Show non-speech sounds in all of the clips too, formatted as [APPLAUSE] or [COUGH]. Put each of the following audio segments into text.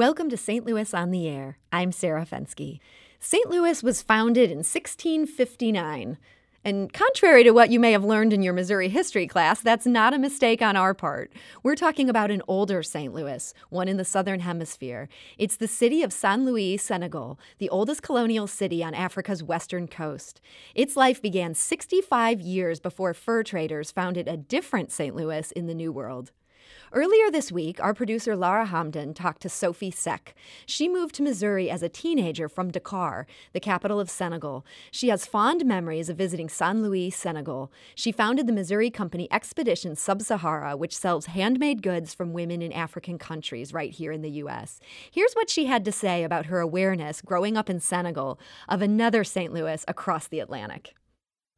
Welcome to St. Louis on the Air. I'm Sarah Fenske. St. Louis was founded in 1659. And contrary to what you may have learned in your Missouri history class, that's not a mistake on our part. We're talking about an older St. Louis, one in the southern hemisphere. It's the city of San Luis, Senegal, the oldest colonial city on Africa's western coast. Its life began 65 years before fur traders founded a different St. Louis in the New World. Earlier this week, our producer Lara Hamdan talked to Sophie Seck. She moved to Missouri as a teenager from Dakar, the capital of Senegal. She has fond memories of visiting San Luis, Senegal. She founded the Missouri company Expedition Sub Sahara, which sells handmade goods from women in African countries right here in the U.S. Here's what she had to say about her awareness growing up in Senegal of another St. Louis across the Atlantic.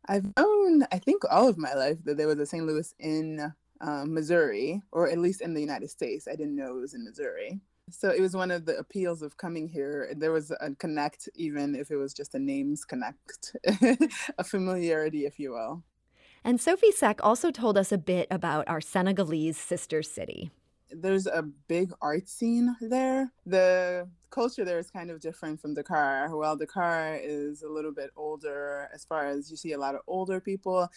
I've known, I think, all of my life that there was a St. Louis in um, Missouri, or at least in the United States. I didn't know it was in Missouri. So it was one of the appeals of coming here. There was a connect, even if it was just a names connect, [LAUGHS] a familiarity, if you will. And Sophie Seck also told us a bit about our Senegalese sister city. There's a big art scene there. The culture there is kind of different from Dakar. While Dakar is a little bit older, as far as you see a lot of older people,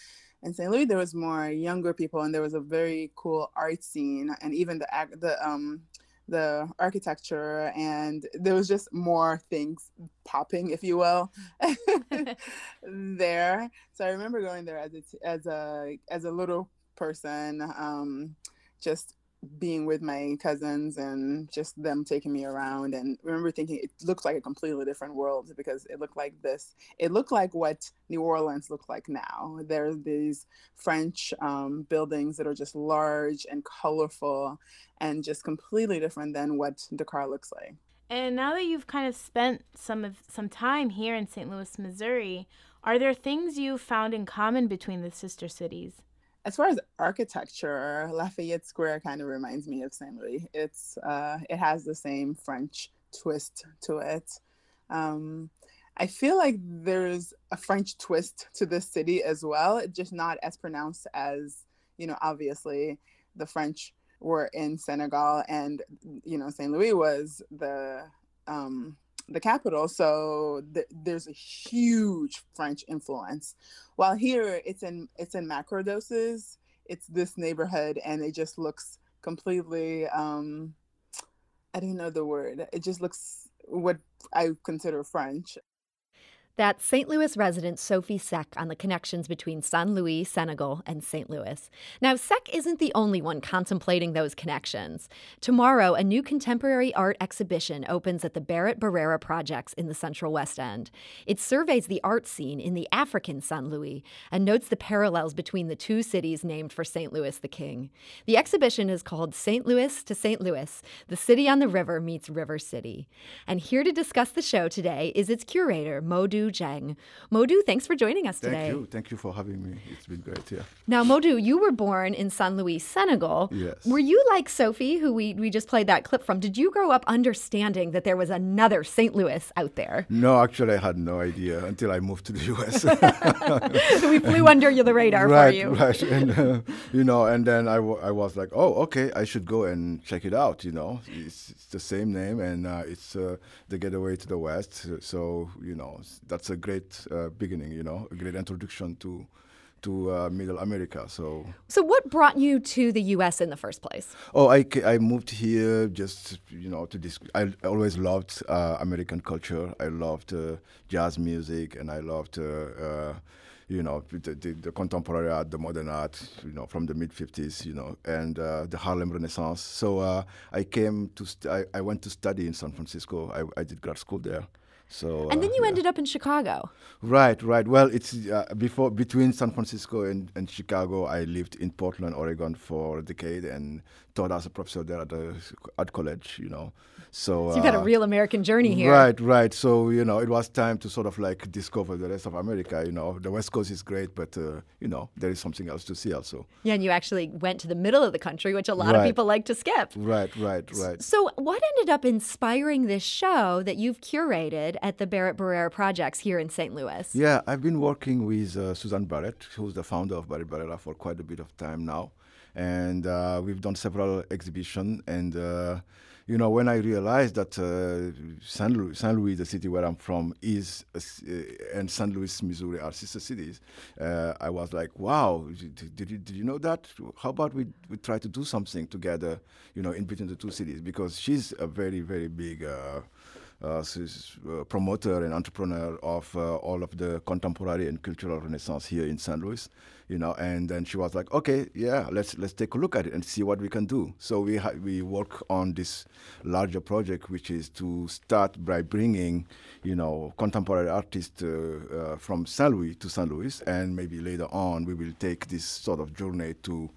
in St. Louis there was more younger people, and there was a very cool art scene, and even the the um the architecture and there was just more things popping if you will [LAUGHS] [LAUGHS] there so i remember going there as a as a as a little person um just being with my cousins and just them taking me around and remember thinking it looked like a completely different world because it looked like this. It looked like what new orleans looked like now. There's these french um, buildings that are just large and colorful and just completely different than what dakar looks like. And now that you've kind of spent some of some time here in st louis missouri are there things you found in common between the sister cities as far as architecture, Lafayette Square kind of reminds me of Saint Louis. It's uh, it has the same French twist to it. Um, I feel like there's a French twist to this city as well, just not as pronounced as you know. Obviously, the French were in Senegal, and you know Saint Louis was the um, the capital. So th- there's a huge French influence. While here it's in it's in macro doses. It's this neighborhood, and it just looks completely. Um, I don't know the word. It just looks what I consider French. That's St. Louis resident Sophie Seck on the connections between San Luis, Senegal, and St. Louis. Now, Seck isn't the only one contemplating those connections. Tomorrow, a new contemporary art exhibition opens at the Barrett Barrera Projects in the Central West End. It surveys the art scene in the African San Luis and notes the parallels between the two cities named for St. Louis the King. The exhibition is called St. Louis to St. Louis The City on the River Meets River City. And here to discuss the show today is its curator, Modou Dieng. Modou, thanks for joining us today. Thank you. Thank you for having me. It's been great, yeah. Now, Modou, you were born in San Luis, Senegal. Yes. Were you like Sophie, who we, we just played that clip from? Did you grow up understanding that there was another St. Louis out there? No, actually, I had no idea until I moved to the US. so [LAUGHS] we flew under the radar right, for you. Right, and, uh, you know, and then I, w- I was like, oh, okay, I should go and check it out, you know. It's, it's the same name, and uh, it's uh, the getaway to the West. So, you know, that's a great uh, beginning, you know, a great introduction to to uh, Middle America. So, so what brought you to the U.S. in the first place? Oh, I, I moved here just you know to this. I always loved uh, American culture. I loved uh, jazz music, and I loved. Uh, you know the, the, the, contemporary art, the modern art, you know, from the mid '50s, you know, and uh, the Harlem Renaissance. So uh, I came to, st- I, I, went to study in San Francisco. I, I did grad school there. So and then you uh, yeah. ended up in Chicago. Right, right. Well, it's uh, before between San Francisco and, and Chicago. I lived in Portland, Oregon, for a decade and taught as a professor there at the art college. You know, so, so you've had a real American journey here. Right, right. So you know, it was time to sort of like discover the rest of America. You know, the West Coast is great, but uh, you know, there is something else to see also. Yeah, and you actually went to the middle of the country, which a lot right. of people like to skip. Right, right, right. So, what ended up inspiring this show that you've curated at the Barrett Barrera Projects here in St. Louis? Yeah, I've been working with uh, Suzanne Barrett, who's the founder of Barrett Barrera, for quite a bit of time now, and uh, we've done several exhibitions and you know, when I realized that uh, San, Louis, San Louis, the city where I'm from, is uh, and St. Louis, Missouri are sister cities, uh, I was like, wow, did, did, you, did you know that? How about we, we try to do something together, you know, in between the two cities? Because she's a very, very big uh, uh, promoter and entrepreneur of uh, all of the contemporary and cultural renaissance here in St. Louis, you know. And then she was like, "Okay, yeah, let's let's take a look at it and see what we can do." So we we work on this larger project, which is to start by bringing, you know, contemporary artists uh, uh, from St. Louis to St. Louis, and maybe later on we will take this sort of journey to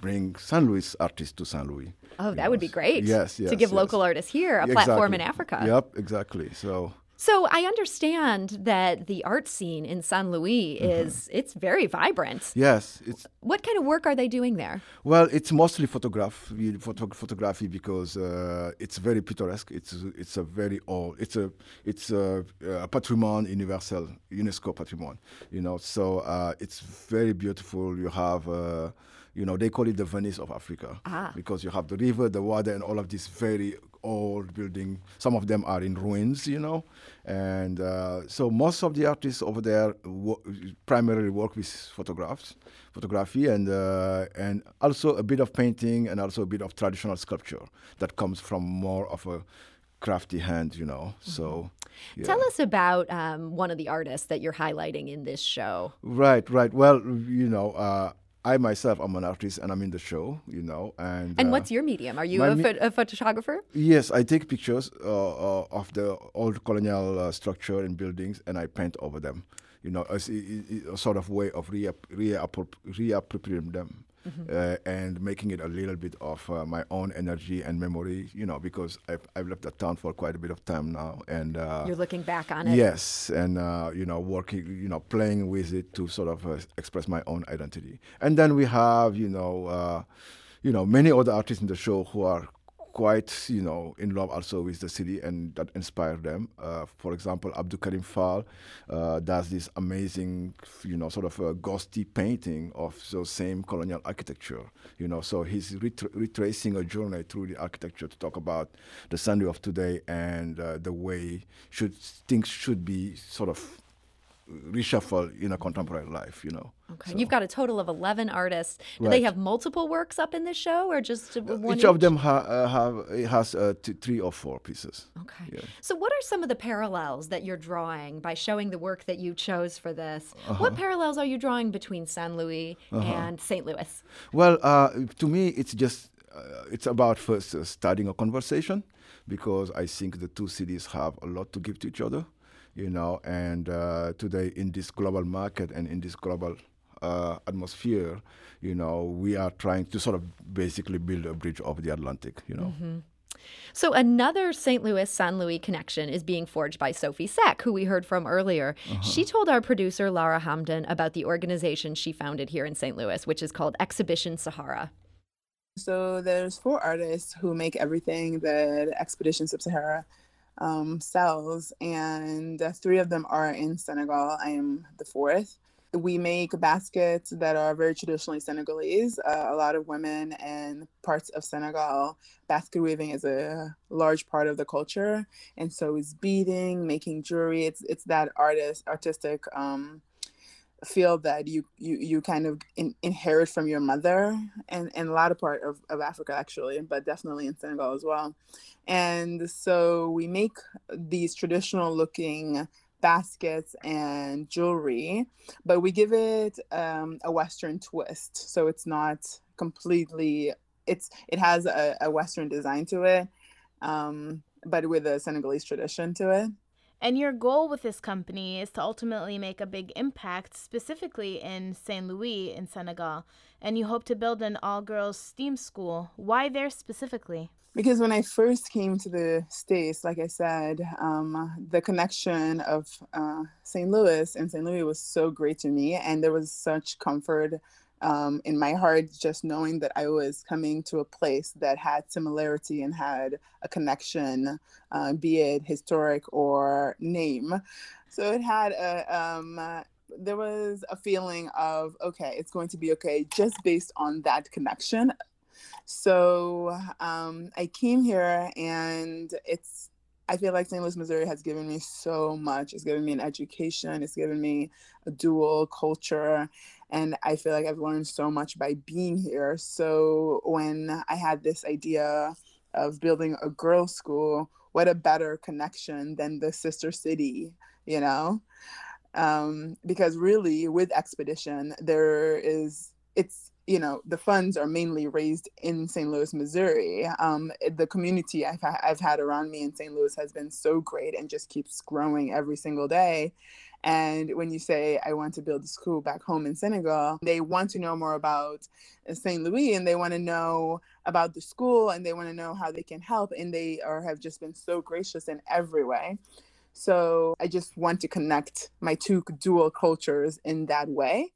bring San Luis artists to San Luis. Oh, that would be great. Yes, yes. To give yes. local artists here a exactly. platform in Africa. Yep, exactly. So. So I understand that the art scene in San Luis mm-hmm. is it's very vibrant. Yes, it's. What kind of work are they doing there? Well, it's mostly photograph, photo, photography because uh, it's very picturesque. It's it's a very old. It's a it's a, a patrimoine universal, UNESCO patrimoine. You know, so uh, it's very beautiful. You have. Uh, you know, they call it the Venice of Africa ah. because you have the river, the water, and all of these very old buildings. Some of them are in ruins, you know, and uh, so most of the artists over there wo- primarily work with photographs, photography, and uh, and also a bit of painting and also a bit of traditional sculpture that comes from more of a crafty hand, you know. Mm-hmm. So, yeah. tell us about um, one of the artists that you're highlighting in this show. Right, right. Well, you know, uh, I myself am an artist and I'm in the show, you know. And and uh, what's your medium? Are you a, me- a, photographer? Yes, I take pictures uh, uh, of the old colonial uh, structure and buildings and I paint over them. You know, as a, a sort of way of re reappropriating them mm-hmm. uh, and making it a little bit of uh, my own energy and memory, you know, because I've, I've left the town for quite a bit of time now. And uh, you're looking back on it. Yes, and uh, you know, working, you know, playing with it to sort of uh, express my own identity. And then we have, you know, uh, you know, many other artists in the show who are quite, you know, in love also with the city and that inspired them. Uh, for example, Abdul Karim Fall uh, does this amazing, you know, sort of a ghosty painting of the same colonial architecture, you know. So he's retra- retracing a journey through the architecture to talk about the Sunday of today and uh, the way should things should be sort of reshuffle in a contemporary life, you know. Okay. So. You've got a total of 11 artists. Do right. they have multiple works up in this show or just uh, one? Each, each? of them ha- uh, have has uh, t- three or four pieces. Okay. Yeah. So what are some of the parallels that you're drawing by showing the work that you chose for this? Uh-huh. What parallels are you drawing between San Luis uh-huh. and St. Louis? Well, uh, to me it's just uh, it's about first uh, starting a conversation because I think the two cities have a lot to give to each other you know, and uh, today in this global market and in this global uh, atmosphere, you know, we are trying to sort of basically build a bridge over the Atlantic, you know. Mm-hmm. So another St. Louis San Luis connection is being forged by Sophie Seck, who we heard from earlier. Uh-huh. She told our producer Lara Hamdan about the organization she founded here in St. Louis, which is called Expedition Sahara. So there's four artists who make everything that Expedition Sub-Sahara um, cells, and uh, three of them are in Senegal. I am the fourth. We make baskets that are very traditionally Senegalese. Uh, a lot of women and parts of Senegal, basket weaving is a large part of the culture, and so is beading, making jewelry. It's it's that artist artistic um, field that you you you kind of in, inherit from your mother and and a lot of part of, of africa actually but definitely in senegal as well and so we make these traditional looking baskets and jewelry but we give it um, a western twist so it's not completely it's it has a, a western design to it um, but with a senegalese tradition to it and your goal with this company is to ultimately make a big impact, specifically in Saint Louis in Senegal. And you hope to build an all girls STEAM school. Why there specifically? Because when I first came to the States, like I said, um, the connection of uh, St. Louis and St. Louis was so great to me. And there was such comfort um, in my heart, just knowing that I was coming to a place that had similarity and had a connection, uh, be it historic or name. So it had a, um, there was a feeling of, okay, it's going to be okay just based on that connection. So um, I came here, and it's I feel like St. Louis, Missouri has given me so much. It's given me an education. It's given me a dual culture. And I feel like I've learned so much by being here. So when I had this idea of building a girls' school, what a better connection than the sister city, you know? Um, because really, with Expedition, there is, it's, you know, the funds are mainly raised in St. Louis, Missouri. Um, the community I've, I've had around me in St. Louis has been so great and just keeps growing every single day. And when you say, I want to build a school back home in Senegal, they want to know more about St. Louis and they want to know about the school and they want to know how they can help. And they are have just been so gracious in every way. So I just want to connect my two dual cultures in that way.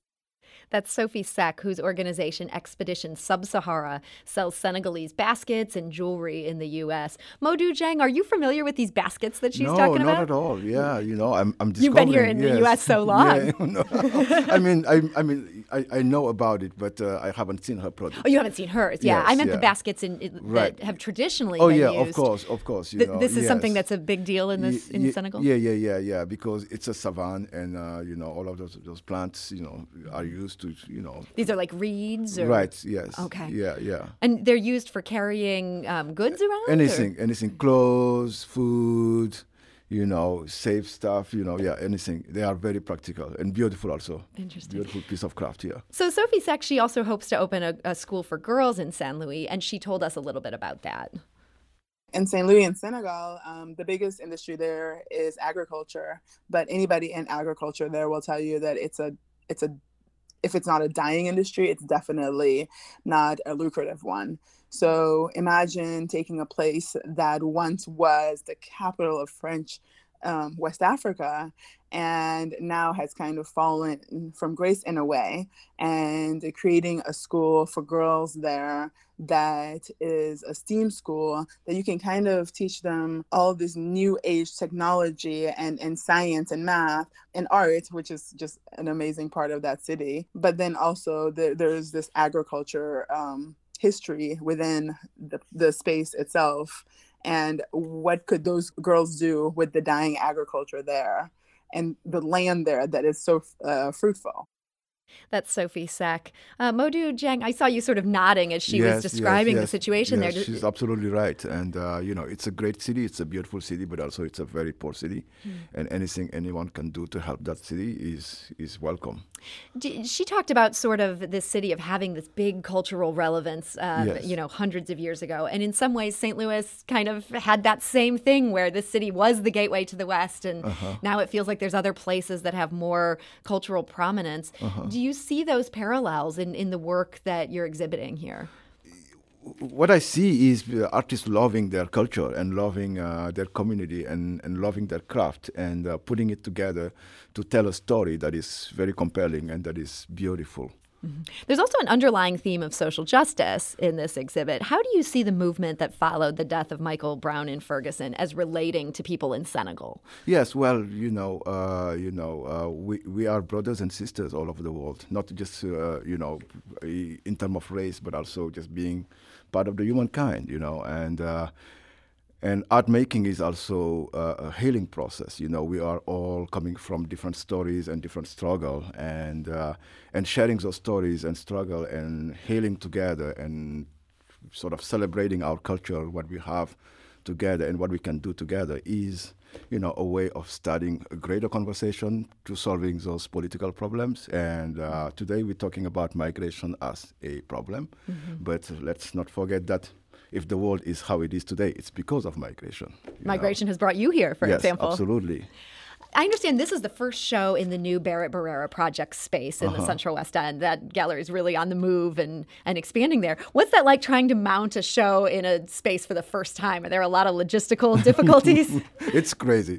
That's Sophie Seck, whose organization Expedition Sub Sahara sells Senegalese baskets and jewelry in the U.S. Modou Dieng, are you familiar with these baskets that she's no, talking about? No, not at all. Yeah, you know, I'm, I'm You've been here in yes. the U.S. so [LAUGHS] long. Yeah, [LAUGHS] no. I mean, I, I mean, I, I know about it, but uh, I haven't seen her product. Oh, you haven't seen hers? Yeah, yes, I meant yeah. the baskets in, in, right. that have traditionally oh, yeah, used. of course, of course. You Th- know, this is yes. something that's a big deal in this in Senegal. Yeah, yeah, yeah, yeah. Because it's a savanne, and uh, you know, all of those those plants, you know, are used to, you know. These are like reeds, or Right. Yes. Okay. Yeah. Yeah. and they're used for carrying um, goods around. or- Anything, anything, clothes, food, you know, safe stuff, you know, yeah, anything. They are very practical and beautiful also. Interesting. Beautiful piece of craft here. So Sophie Seck, she also hopes to open a, a school for girls in San Luis, and she told us a little bit about that. in St. Louis and Senegal, um, the biggest industry there is agriculture. But anybody in agriculture there will tell you that it's a it's a if it's not a dying industry, it's definitely not a lucrative one. So imagine taking a place that once was the capital of French um, West Africa and now has kind of fallen from grace in a way, and creating a school for girls there that is a STEAM school that you can kind of teach them all this new age technology and, and science and math and art, which is just an amazing part of that city. But then also there, there's this agriculture um, history within the, the space itself. And what could those girls do with the dying agriculture there and the land there that is so uh, fruitful? That's Sophie Seck. Uh, Modou Dieng, I saw you sort of nodding as she Yes, was yes, describing the yes, situation yes, there. She's absolutely right. And, uh, you know, it's a great city. It's a beautiful city, but also it's a very poor city. Hmm. And anything anyone can do to help that city is, is welcome. She talked about sort of this city of having this big cultural relevance, um, Yes. you know, hundreds of years ago. And in some ways, St. Louis kind of had that same thing where this city was the gateway to the West. And Uh-huh. now it feels like there's other places that have more cultural prominence. Uh-huh. Do you see those parallels in, in the work that you're exhibiting here? What I see is artists loving their culture and loving uh, their community and, and loving their craft and uh, putting it together to tell a story that is very compelling and that is beautiful. There's also an underlying theme of social justice in this exhibit. How do you see the movement that followed the death of Michael Brown in Ferguson as relating to people in Senegal? Yes, well, you know, uh, you know, uh, we we are brothers and sisters all over the world. Not just uh, you know, in terms of race, but also just being part of the humankind. You know, and uh, and art making is also uh, a healing process. You know, we are all coming from different stories and different struggle, and uh, and sharing those stories and struggle and healing together and sort of celebrating our culture, what we have together and what we can do together is, you know, a way of starting a greater conversation to solving those political problems. And uh, today we're talking about migration as a problem, but let's not forget that if the world is how it is today, it's because of migration. you know. Migration has brought you here, for yes, example. absolutely. I understand this is the first show in the new Barrett Barrera project space in Uh-huh. the Central West End. That gallery is really on the move and, and expanding there. What's that like trying to mount a show in a space for the first time? Are there a lot of logistical [LAUGHS] difficulties? [LAUGHS] It's crazy.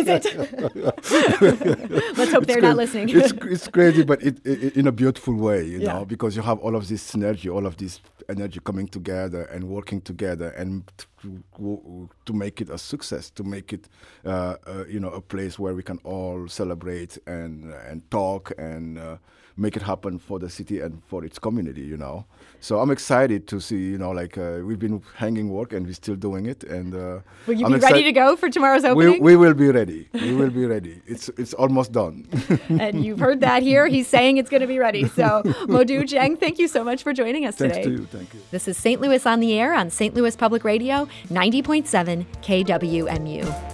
is it? [LAUGHS] Let's hope they're not listening. it's it's crazy, but it, it in a beautiful way, you Yeah. know, because you have all of this synergy, all of this energy coming together and working together and to, to make it a success, to make it, uh, uh, you know, a place where we can all celebrate and and talk and uh, make it happen for the city and for its community, you know. So I'm excited to see, you know, like uh, we've been hanging work and we're still doing it. And uh, will you I'm be ready to go for tomorrow's opening? We, we will be ready. We will be ready. It's it's almost done. [LAUGHS] and you've heard that here. He's saying it's going to be ready. So Modou Dieng, thank you so much for joining us Thanks today. to you. Thank you. This is St. Louis on the air on St. Louis Public Radio, 90.7 KWMU.